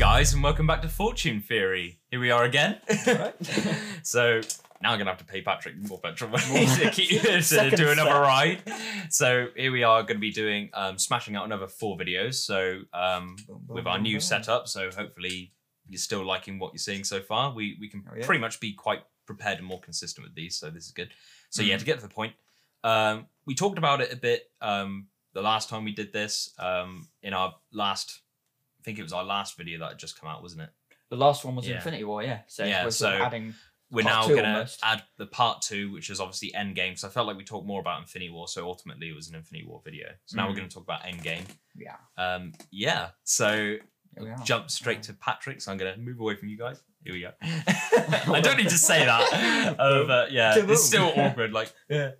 guys, and welcome back to Fortune Theory. Here we are again. Right. so now I'm gonna have to pay Patrick more petrol money to, keep, to Second do another ride. So here we are going to be doing um, smashing out another four videos. So um, with our new setup, so hopefully you're still liking what you're seeing so far. We we can Oh, yeah. pretty much be quite prepared and more consistent with these, so this is good. So Mm. yeah, to get to the point, um, we talked about it a bit um, the last time we did this um, in our last. I think it was our last video that had just come out, wasn't it? The last one was Yeah. Infinity War, yeah. So Yeah, we're so- adding. We're now going to add the part two, which is obviously Endgame. So I felt like we talked more about Infinity War. So ultimately, it was an Infinity War video. So now we're Mm. going to talk about Endgame. Yeah. Um, yeah. So Here we are. jump straight to Patrick. So I'm going to move away from you guys. Here we go. I don't need to say that. Uh, but yeah, it's still awkward. Like, Yeah.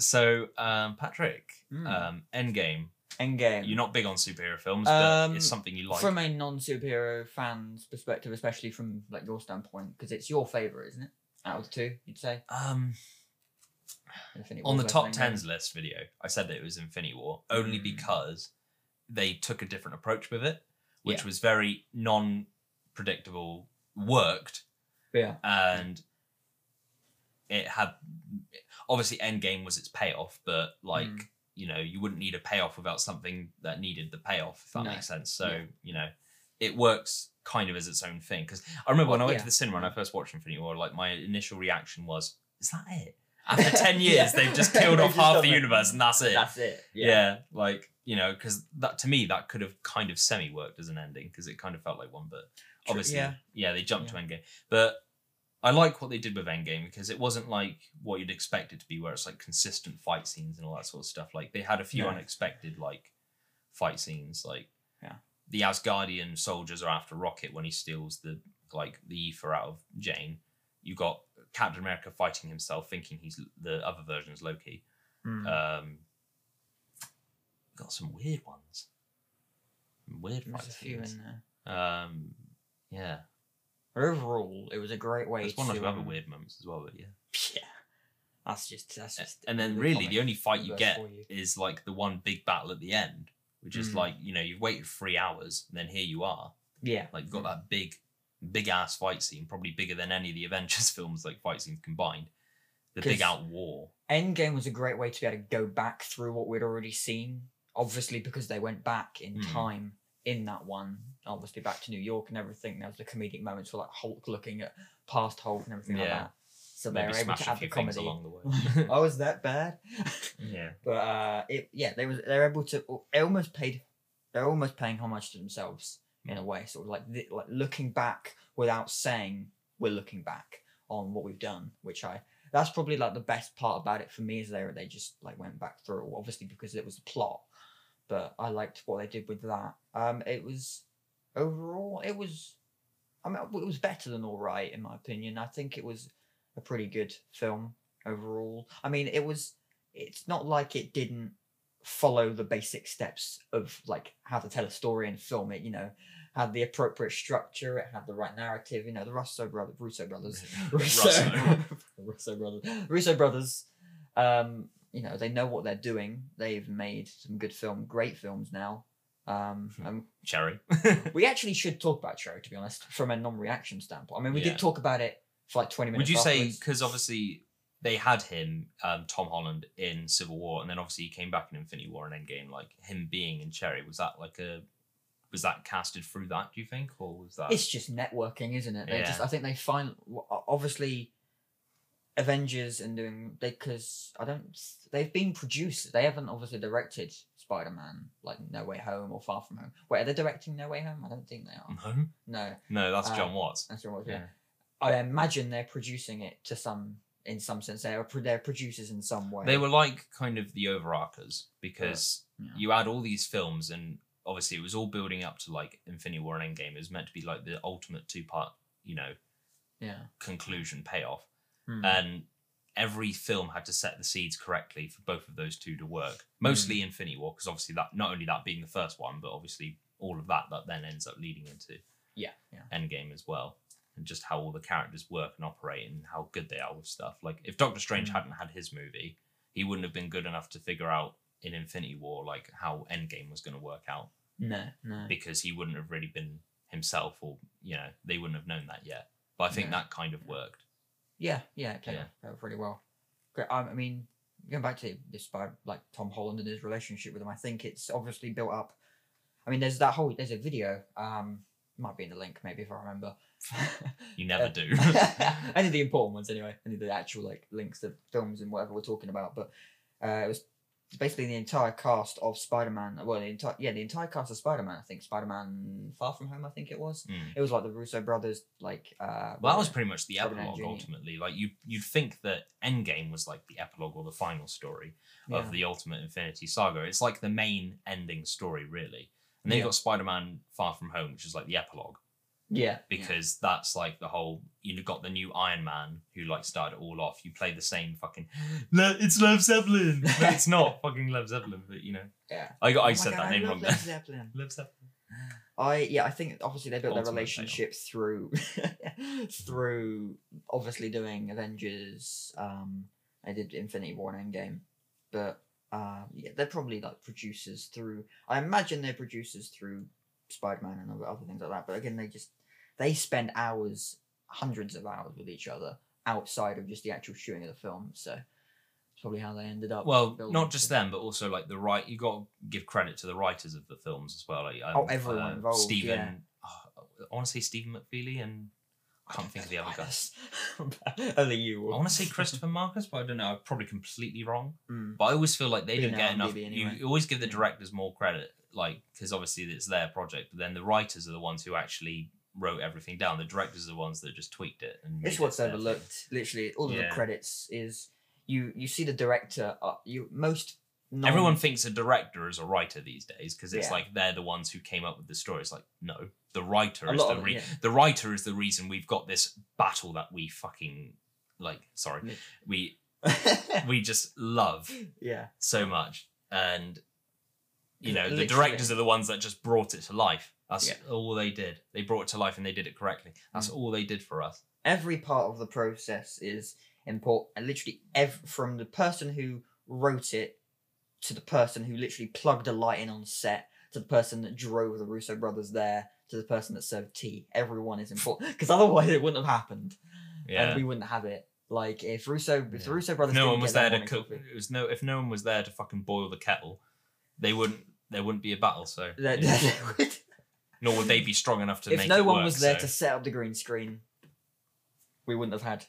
so um, Patrick, Mm. um, Endgame. Endgame. You're not big on superhero films, but Um, it's something you like. From a non-superhero fan's perspective, especially from like your standpoint, because it's your favorite, isn't it? Out of the two, you'd say. um, Infinity on the top tens list video, I said that it was Infinity War only Mm. because they took a different approach with it, which Yeah. was very non-predictable, worked, Yeah. and it had obviously Endgame was its payoff, but like Mm. You know you wouldn't need a payoff without something that needed the payoff, if that No. makes sense. So Yeah. you know it works kind of as its own thing. Because I remember when I went yeah. to the cinema and I first watched Infinity War, like my initial reaction was, "Is that it?" After ten Yeah. years, they've just killed They've off just half the it. universe, and that's it. That's it. yeah. like you know, because that to me that could have kind of semi worked as an ending because it kind of felt like one, but obviously, yeah. yeah, they jumped to Endgame. But I like what they did with Endgame because it wasn't like what you'd expect it to be, where it's like consistent fight scenes and all that sort of stuff. Like they had a few No. unexpected like fight scenes, like Yeah. the Asgardian soldiers are after Rocket when he steals the like the Aether out of Jane. You got Captain America fighting himself, thinking he's the other version's Loki. Mm. Um, got some weird ones. Weird There's fight scenes. in there. Um, yeah. Overall, it was a great way to. one or two other um, weird moments as well, but yeah. Yeah. That's just. That's just. And then the really, the only fight you get you. is like the one big battle at the end, which is Mm. like you know you've waited three hours, and then here you are, Yeah. like you've got that big, big ass fight scene, probably bigger than any of the Avengers films like fight scenes combined. The big out war. Endgame was a great way to be able to go back through what we'd already seen. Obviously, because they went back in Mm. time in that one. Obviously, back to New York and everything. There was the comedic moments for like Hulk looking at past Hulk and everything like that. So they were able to add the comedy. along the way. oh, was that bad? yeah. but uh, it yeah, they was they're able to. They almost paid. They're almost paying homage to themselves in a way, sort of like th- like looking back without saying we're looking back on what we've done, which I that's probably like the best part about it for me is they they just like went back through obviously because it was the plot, but I liked what they did with that. Um, it was overall it was, I mean it was better than all right in my opinion. I think it was a pretty good film overall. I mean it was it's not like it didn't follow the basic steps of like how to tell a story and film it. You know, had the appropriate structure. It had the right narrative. You know, the Russo brothers, Russo brothers, Russo, Russo. Brothers, Russo brothers. Um, you know, they know what they're doing. They've made some good film, great films now. Um, and Cherry. we actually should talk about Cherry, to be honest, from a non-reaction standpoint. I mean, we Yeah. did talk about it for like twenty minutes. Would you say afterwards. because obviously they had him, um, Tom Holland, in Civil War, and then obviously he came back in Infinity War and Endgame, like him being in Cherry, was that like a was that casted through that? Do you think, or was that? It's just networking, isn't it? They just, Yeah. I think they find w- obviously Avengers and doing because I don't. They've been produced. They haven't obviously directed Spider Man like No Way Home or Far From Home. Wait, are they directing No Way Home? I don't think they are. no, No, no, that's Uh, Jon Watts. that's what. Yeah. Yeah. I imagine they're producing it to some in some sense. They are pro- they're producers in some way. They were like kind of the overarchers because Yeah. you add all these films, and obviously it was all building up to like Infinity War and Endgame. It was meant to be like the ultimate two part, you know, Yeah. conclusion payoff. Hmm. and every film had to set the seeds correctly for both of those two to work. Mostly Mm. Infinity War, because obviously that not only that being the first one, but obviously all of that that then ends up leading into yeah. Yeah. Endgame as well, and just how all the characters work and operate and how good they are with stuff. Like if Doctor Strange Mm. hadn't had his movie, he wouldn't have been good enough to figure out in Infinity War like how Endgame was going to work out No. No. because he wouldn't have really been himself, or you know, they wouldn't have known that yet. But I think Yeah. that kind of worked. Yeah, yeah, it played Yeah. off- really well. Great. I, I mean, going back to this by like Tom Holland and his relationship with him, I think it's obviously built up. I mean, there's that whole there's a video. Um, might be in the link maybe if I remember. You never Uh, do. Only the important ones anyway. Only the actual like links to films and whatever we're talking about. But uh, it was basically the entire cast of Spider-Man. Well, the entire yeah, the entire cast of Spider-Man. I think Spider-Man Far From Home. I think it was. Mm. It was like the Russo brothers. Like uh, Well, that was pretty much the epilogue ultimately. Like you, you'd think that Endgame was like the epilogue or the final story yeah. of the Ultimate Infinity Saga. It's like the main ending story, really. And then Yeah. you got Spider-Man Far From Home, which is like the epilogue yeah because that's like the whole. you've got the new Iron Man who like started it all off. You play the same fucking. Le- it's Lev Zeppelin. No, it's not fucking Lev Zeppelin, but you know. Yeah. I got. I Oh said God, that name wrong. Led there. Zeppelin. Lev Zeppelin. I yeah, I think obviously they built their Ultimate relationship through through obviously doing Avengers. Um, they did Infinity War and Endgame, but uh, yeah, they're probably like producers through. I imagine they're producers through Spider Man and other, other things like that. But again, they just they spend hours, hundreds of hours with each other outside of just the actual shooting of the film. So it's probably how they ended up. Well, not just them, but also like the right. You got to give credit to the writers of the films as well. Like, um, Oh, everyone involved, Stephen. yeah. oh, I want to say Stephen McFeely, and I can't think of the other guy. guy. Only you. I want to say Christopher Markus, but I don't know. I'm probably completely wrong. Mm. But I always feel like they didn't get enough. Anyway. You always give the directors more credit, like because obviously it's their project. But then the writers are the ones who actually wrote everything down. The directors are the ones that just tweaked it. And It's what's it overlooked. Literally, all of the credits is you. You see the director. Uh, you most. Non- Everyone thinks a director is a writer these days because it's Yeah. like they're the ones who came up with the story. It's like no, the writer A is the of it, yeah. the writer is the reason we've got this battle that we fucking like. Sorry, we we just love yeah. so much, and you know the directors are the ones that just brought it to life. That's Yeah. all they did. They brought it to life and they did it correctly. That's Mm. all they did for us. Every part of the process is important. And literally, ev- from the person who wrote it to the person who literally plugged a light in on set to the person that drove the Russo brothers there to the person that served tea. Everyone is important because otherwise it wouldn't have happened. Yeah. and we wouldn't have it. Like if Russo, if the Russo brothers, no didn't one was there to cook, coffee- it was no. If no one was there to fucking boil the kettle, they wouldn't. There wouldn't be a battle. So yeah. would- nor would they be strong enough to make it. if make no it one work, was there so- to set up the green screen, we wouldn't have had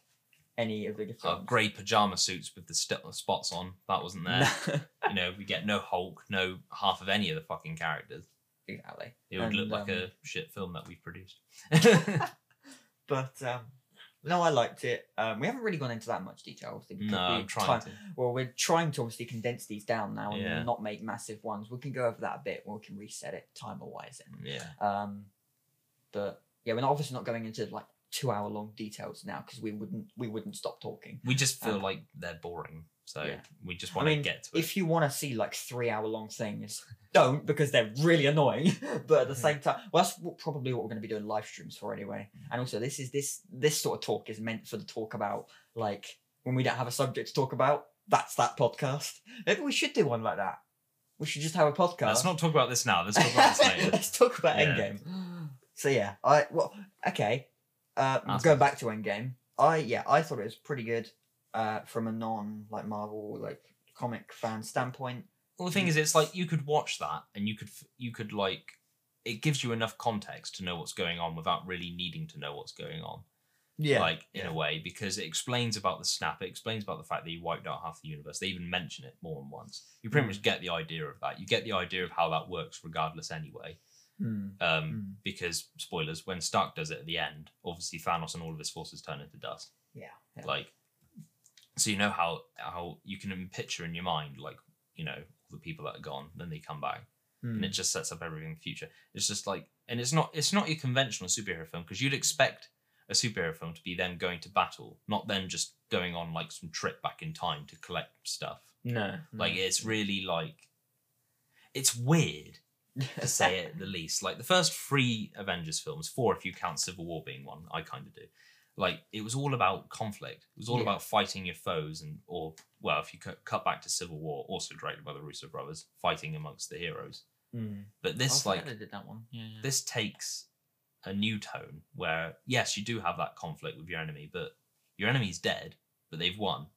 any of the uh, grey pajama suits with the st- spots on. That wasn't there. you know, we get no Hulk, no half of any of the fucking characters. exactly. It would And, look like um, a shit film that we've produced. But um, no, I liked it. Um, we haven't really gone into that much detail. Obviously, because no, I'm trying time- to. Well, we're trying to obviously condense these down now and Yeah. not make massive ones. We can go over that a bit. Or we can reset it timer wise. Yeah. Um, but yeah, we're not obviously not going into like two hour long details now because we wouldn't we wouldn't stop talking. We just feel Um, like they're boring. So yeah. we just I want to get to it. If you want to see like three hour long things, don't because they're really annoying. but at the Mhm. same time, well, that's what- probably what we're going to be doing live streams for anyway. And also, this is this this sort of talk is meant for the talk about like when we don't have a subject to talk about. That's that podcast. Maybe we should do one like that. We should just have a podcast. Let's not talk about this now. Let's talk about this later. Let's talk about Yeah. Endgame. So yeah, I well okay. Uh, Ask going back to Endgame, I yeah I thought it was pretty good. Uh, from a non like Marvel like comic fan standpoint. Well, the thing is, it's like you could watch that and you could you could like it gives you enough context to know what's going on without really needing to know what's going on. Yeah, like in yeah. a way because it explains about the snap. It explains about the fact that he wiped out half the universe. They even mention it more than once. You pretty Mm. much get the idea of that. You get the idea of how that works, regardless anyway. Hmm, Um, hmm. Because spoilers, when Stark does it at the end, obviously Thanos and all of his forces turn into dust. Yeah, yeah. Like, so you know how how you can picture in your mind like you know the people that are gone, then they come back, Hmm. and it just sets up everything in the future. It's just like, and it's not it's not your conventional superhero film because you'd expect a superhero film to be them going to battle, not them just going on like some trip back in time to collect stuff. no, Like it's really like it's weird to say it the least. Like the first three Avengers films, four if you count Civil War being one, I kind of do. Like it was all about conflict. It was all Yeah. about fighting your foes, and or well, if you cut, cut back to Civil War, also directed by the Russo brothers, fighting amongst the heroes. Hmm. But this I like they did that one. Yeah, yeah. this takes a new tone where yes, you do have that conflict with your enemy, but your enemy's dead, but they've won.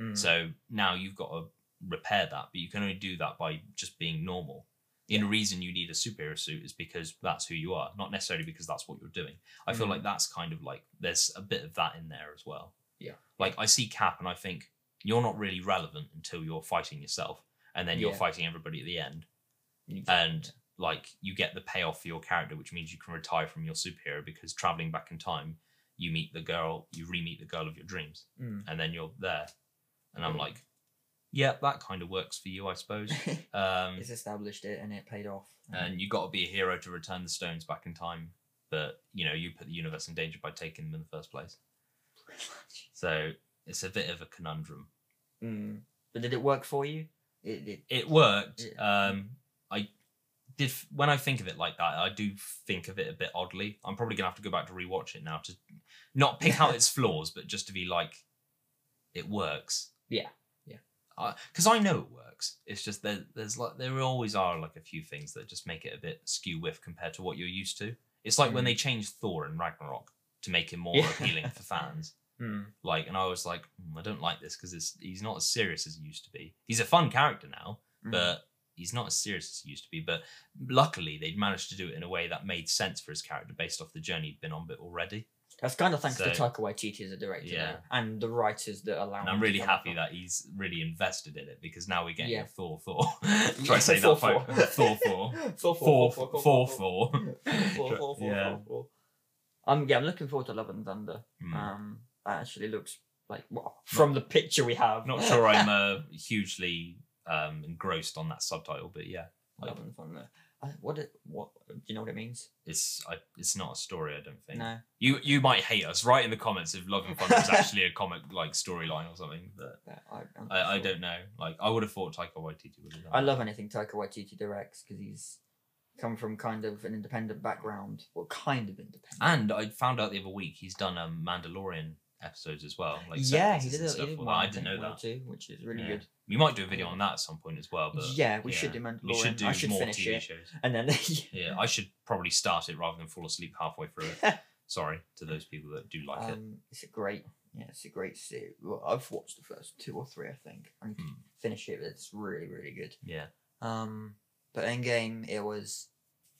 Mm. So now you've got to repair that, but you can only do that by just being normal. The only reason you need a superhero suit is because that's who you are, not necessarily because that's what you're doing. I feel Mm. like that's kind of like there's a bit of that in there as well. Yeah. Like I see Cap and I think you're not really relevant until you're fighting yourself, and then you're Yeah. fighting everybody at the end, You- and like you get the payoff for your character, which means you can retire from your superhero because traveling back in time, you meet the girl, you re-meet the girl of your dreams, Mm. and then you're there. And I'm like, yeah, that kind of works for you, I suppose. Um, it's established it and it paid off. and you got to be a hero to return the stones back in time. But you know, you put the universe in danger by taking them in the first place. So it's a bit of a conundrum. Mm. But did it work for you? It, it It worked. Yeah. Um, I did when I think of it like that. I do think of it a bit oddly. I'm probably gonna have to go back to rewatch it now to not pick out its flaws, but just to be like, it works. Yeah. Because I know it works. It's just there, there's like there always are like a few things that just make it a bit skew whiff compared to what you're used to. It's like when Mm. they changed Thor in Ragnarok to make him more Yeah. appealing for fans. mm. Like, and I was like, "Hmm, I don't like this because he's not as serious as he used to be. He's a fun character now, Mm. but he's not as serious as he used to be. But luckily, they'd managed to do it in a way that made sense for his character based off the journey he'd been on bit already. That's kind of thanks to So- Taika Waititi as a director, Yeah. and the writers that allow. And I'm really happy up- that he's really invested in it because now we're getting Yeah. a Thor Thor. Try to say that five- four. Thor Thor. Thor Four four, Four four, Four. four, four, four, four, Yeah. four, four. Um, yeah, I'm looking forward to Love and Thunder. Hmm. Um, that actually looks like well, from the picture we have. Not sure I'm uh, hugely um, engrossed on that subtitle, but yeah, like, Love and Thunder. I, what? It, what? Do you know what it means? it's I, it's not a story. I don't think. No. You you might hate us. Write in the comments if Love and Thunder is actually a comic like storyline or something. But Yeah, I, I'm not I, I don't know. Like I would have thought Taika Waititi would have done. I love anything Taika Waititi directs because he's come from kind of an independent background. Well, kind of independent. And I found out the other week he's done a Mandalorian episodes as well. Like yeah, he did. A, stuff he did one. I didn't know that. two, which is really Yeah. good. We might do a video on that at some point as well. But yeah, we should do We should do I should more finish TV it, shows. and then Yeah, I should probably start it rather than fall asleep halfway through it. Sorry to those people that do like it. um, it's a great, yeah, it's a great series. Well, I've watched the first two or three, I think. I need to Hmm. finish it. It's really, really good. Yeah. Um, but Endgame, it was,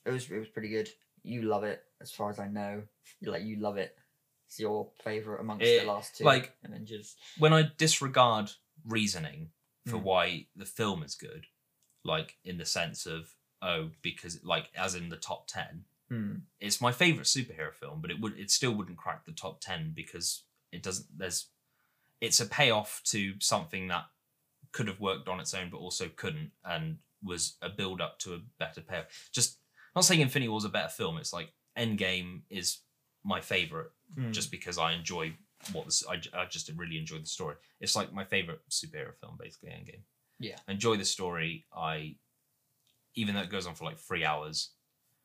it was, it was pretty good. You love it, as far as I know. Like, you love it. It's your favorite amongst It- the last two. like- Avengers. When I disregard reasoning for Mm. why the film is good, like in the sense of oh because like as in the top ten, Hmm. it's my favorite superhero film, but it would it still wouldn't crack the top ten because it doesn't. There's it's a payoff to something that could have worked on its own, but also couldn't, and was a build up to a better payoff. Just not saying Infinity War is a better film. It's like Endgame is my favorite Hmm. just because I enjoy what this. I, I just really enjoy the story. It's like my favorite superhero film, basically. Endgame. Yeah. I enjoy the story. I even though it goes on for like three hours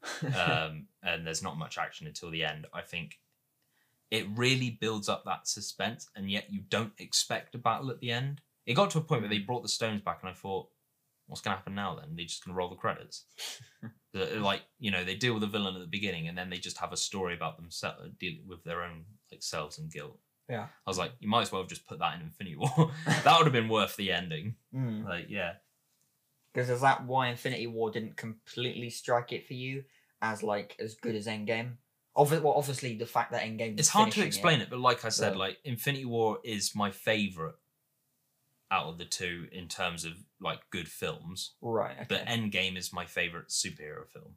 um, and there's not much action until the end. I think it really builds up that suspense, and yet you don't expect a battle at the end. It got to a point where they brought the stones back, and I thought, what's going to happen now? Then they're just going to roll the credits. Like you know, they deal with the villain at the beginning, and then they just have a story about themselves dealing with their own like selves and guilt. Yeah. I was like, you might as well have just put that in Infinity War. that would have been worth the ending. Hmm. Like, yeah, Because is that why Infinity War didn't completely strike it for you as like as good as Endgame? Obvi- well, obviously the fact that Endgame. it's hard to explain it. but like I said, Yeah. like Infinity War is my favorite out of the two in terms of like good films. Right. Okay. But Endgame is my favorite superhero film,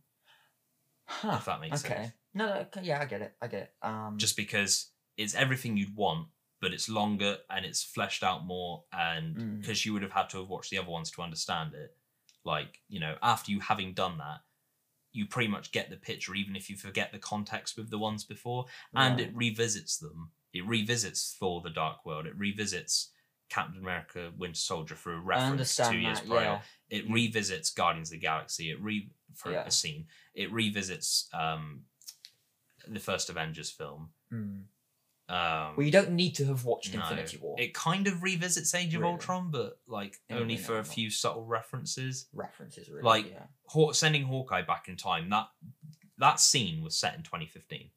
Huh, if that makes okay. sense. No, no. Okay, yeah, I get it. I get it. Um. Just because it's everything you'd want, but it's longer and it's fleshed out more, and Mm. because you would have had to have watched the other ones to understand it. Like you know, after you having done that, you pretty much get the picture, even if you forget the context with the ones before. and right. it revisits them. It revisits Thor: The Dark World. It revisits Captain America: Winter Soldier for a reference two years that. prior. Yeah. It revisits Guardians of the Galaxy. It re for Yeah. a scene. It revisits um, the first Avengers film. Hmm. Um, Well, you don't need to have watched no. Infinity War. It kind of revisits Age of Really? Ultron, but like only for a few subtle references. References, really. like- yeah. Haw- sending Hawkeye back in time that that scene was set in 2015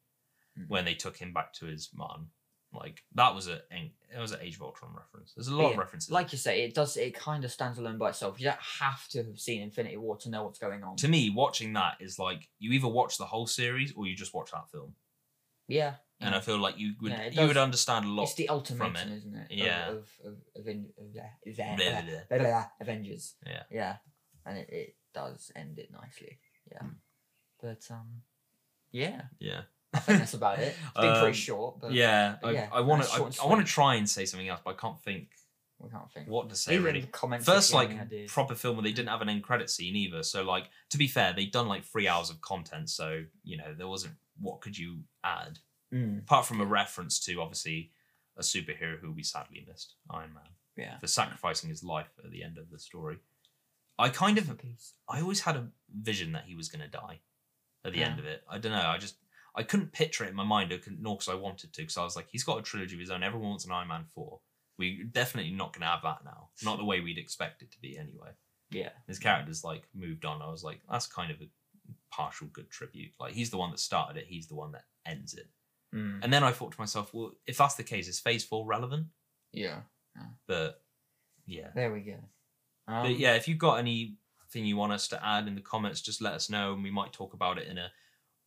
Mm. when they took him back to his mom. Like that was a it was an Age of Ultron reference. There's a lot of references. Like you say, it does. It kind of stands alone by itself. You don't have to have seen Infinity War to know what's going on. to me, watching that is like you either watch the whole series or you just watch that film. yeah, And I feel like you would Yeah, you would understand a lot. it's the ultimate, it. isn't it? Yeah. Of of, of, of, Avengers. Yeah. Yeah, and it, it does end it nicely. Yeah, Mm. but um, yeah, Yeah. I think that's about it. It's been Um, pretty short, but yeah, but I, yeah, I want to. I, I want to try and say something else, but I can't think we can't think. what to say in really. comments. First, like proper film where they didn't have an end credit scene either. So, like to be fair, they'd done like three hours of content, so you know there wasn't. What could you add Mm, apart from a reference to obviously a superhero who we sadly missed, Iron Man, yeah. for sacrificing his life at the end of the story. I kind of. I always had a vision that he was going to die at the Yeah. end of it. I don't know. I just I couldn't picture it in my mind, nor because I wanted to. Because I was like, he's got a trilogy of his own. Everyone wants an Iron Man four. We're definitely not going to have that now. Not the way we'd expect it to be anyway. Yeah. His character's like moved on. I was like, that's kind of a partial good tribute. Like he's the one that started it. He's the one that ends it. Mm, And then I thought to myself, well, if that's the case, is Phase Four relevant? yeah. But yeah, There we go. Um, but yeah, if you've got anything you want us to add in the comments, just let us know, and we might talk about it in a.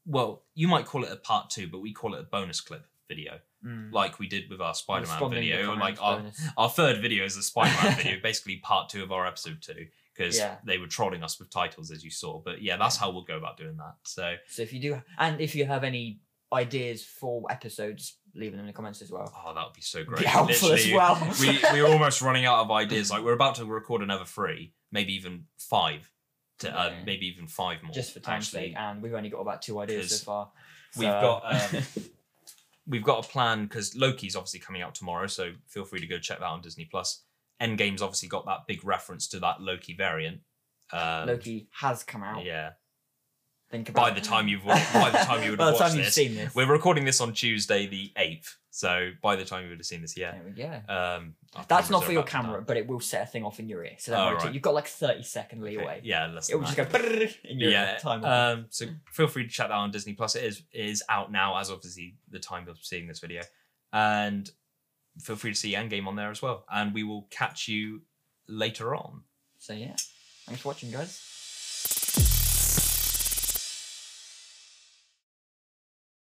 Well, you might call it a part two, but we call it a bonus clip video, mm, like we did with our Spider-Man video. Like our, bonus. our third video is a Spider-Man video, basically part two of our episode two, because Yeah. they were trolling us with titles as you saw. But yeah, that's how we'll go about doing that. So So if you do, and if you have any ideas for episodes, leave them in the comments as well. oh, that would be so great. Be helpful as well. we we're almost running out of ideas. Like we're about to record another three, maybe even five, to uh, Yeah. maybe even five more. just for time's sake, and we've only got about two ideas so far. We've got um, we've got a plan because Loki's obviously coming out tomorrow, so feel free to go check that on Disney Plus. Endgame's obviously got that big reference to that Loki variant. Um, Loki has come out. Yeah. Think about By the time you've by the time you would by have the time watched you've this, seen this, we're recording this on Tuesday the eighth. So by the time you would have seen this, yeah. there we go. Um, That's not for your about to die. camera, but it will set a thing off in your ear. So Oh, right. you've got like thirty second Okay, leeway. Yeah, less It will just go in your yeah. time. Um, so feel free to check that on Disney Plus. It is it is out now, as obviously the time of seeing this video, and feel free to see Endgame on there as well. And we will catch you later on. so yeah, thanks for watching, guys.